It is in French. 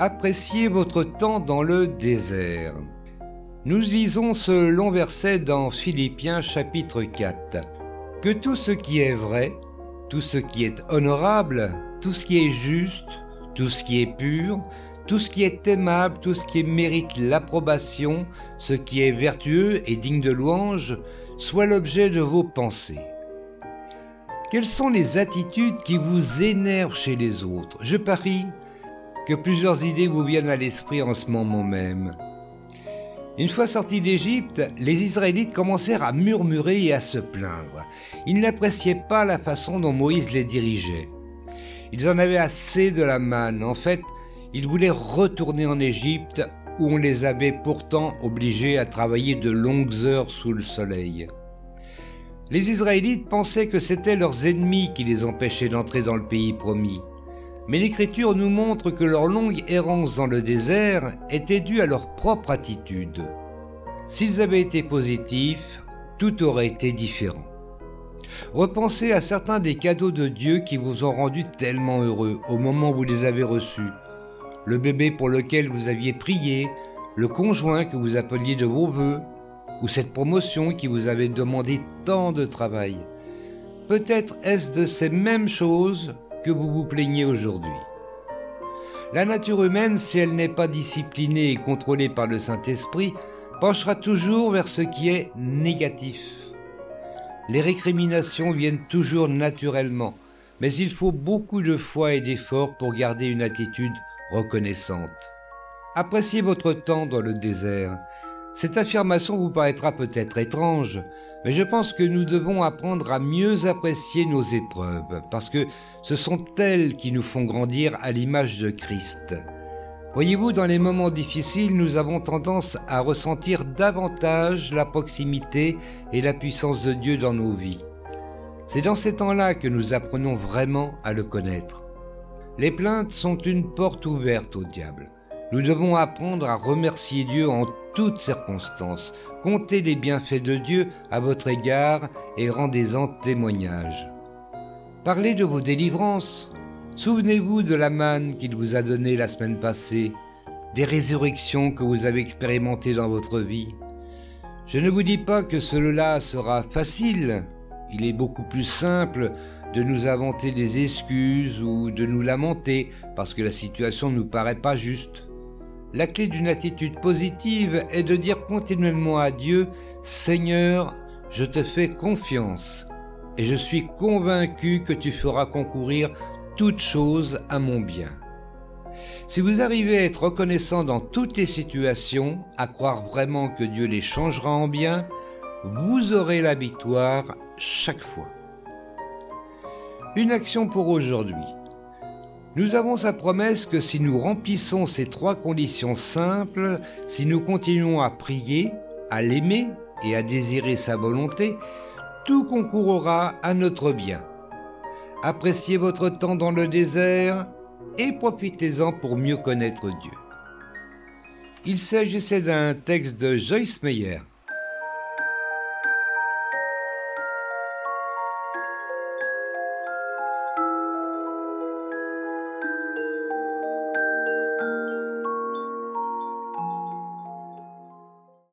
Appréciez votre temps dans le désert. Nous lisons ce long verset dans Philippiens chapitre 4. Que tout ce qui est vrai, tout ce qui est honorable, tout ce qui est juste, tout ce qui est pur, tout ce qui est aimable, tout ce qui mérite l'approbation, ce qui est vertueux et digne de louange, soit l'objet de vos pensées. Quelles sont les attitudes qui vous énervent chez les autres? Je parie que plusieurs idées vous viennent à l'esprit en ce moment même. Une fois sortis d'Égypte, les Israélites commencèrent à murmurer et à se plaindre. Ils n'appréciaient pas la façon dont Moïse les dirigeait. Ils en avaient assez de la manne. En fait, ils voulaient retourner en Égypte où on les avait pourtant obligés à travailler de longues heures sous le soleil. Les Israélites pensaient que c'étaient leurs ennemis qui les empêchaient d'entrer dans le pays promis. Mais l'Écriture nous montre que leur longue errance dans le désert était due à leur propre attitude. S'ils avaient été positifs, tout aurait été différent. Repensez à certains des cadeaux de Dieu qui vous ont rendu tellement heureux au moment où vous les avez reçus. Le bébé pour lequel vous aviez prié, le conjoint que vous appeliez de vos voeux, ou cette promotion qui vous avait demandé tant de travail. Peut-être est-ce de ces mêmes choses que vous vous plaignez aujourd'hui. La nature humaine, si elle n'est pas disciplinée et contrôlée par le Saint-Esprit, penchera toujours vers ce qui est négatif. Les récriminations viennent toujours naturellement, mais il faut beaucoup de foi et d'efforts pour garder une attitude reconnaissante. Appréciez votre temps dans le désert. Cette affirmation vous paraîtra peut-être étrange, mais je pense que nous devons apprendre à mieux apprécier nos épreuves, parce que ce sont elles qui nous font grandir à l'image de Christ. Voyez-vous, dans les moments difficiles, nous avons tendance à ressentir davantage la proximité et la puissance de Dieu dans nos vies. C'est dans ces temps-là que nous apprenons vraiment à le connaître. Les plaintes sont une porte ouverte au diable. Nous devons apprendre à remercier Dieu en toutes circonstances, comptez les bienfaits de Dieu à votre égard et rendez-en témoignage. Parlez de vos délivrances. Souvenez-vous de la manne qu'il vous a donnée la semaine passée, des résurrections que vous avez expérimentées dans votre vie. Je ne vous dis pas que cela sera facile. Il est beaucoup plus simple de nous inventer des excuses ou de nous lamenter parce que la situation ne nous paraît pas juste. La clé d'une attitude positive est de dire continuellement à Dieu, Seigneur, je te fais confiance et je suis convaincu que tu feras concourir toutes choses à mon bien. Si vous arrivez à être reconnaissant dans toutes les situations, à croire vraiment que Dieu les changera en bien, vous aurez la victoire chaque fois. Une action pour aujourd'hui. Nous avons sa promesse que si nous remplissons ces trois conditions simples, si nous continuons à prier, à l'aimer et à désirer sa volonté, tout concourra à notre bien. Appréciez votre temps dans le désert et profitez-en pour mieux connaître Dieu. Il s'agissait d'un texte de Joyce Meyer.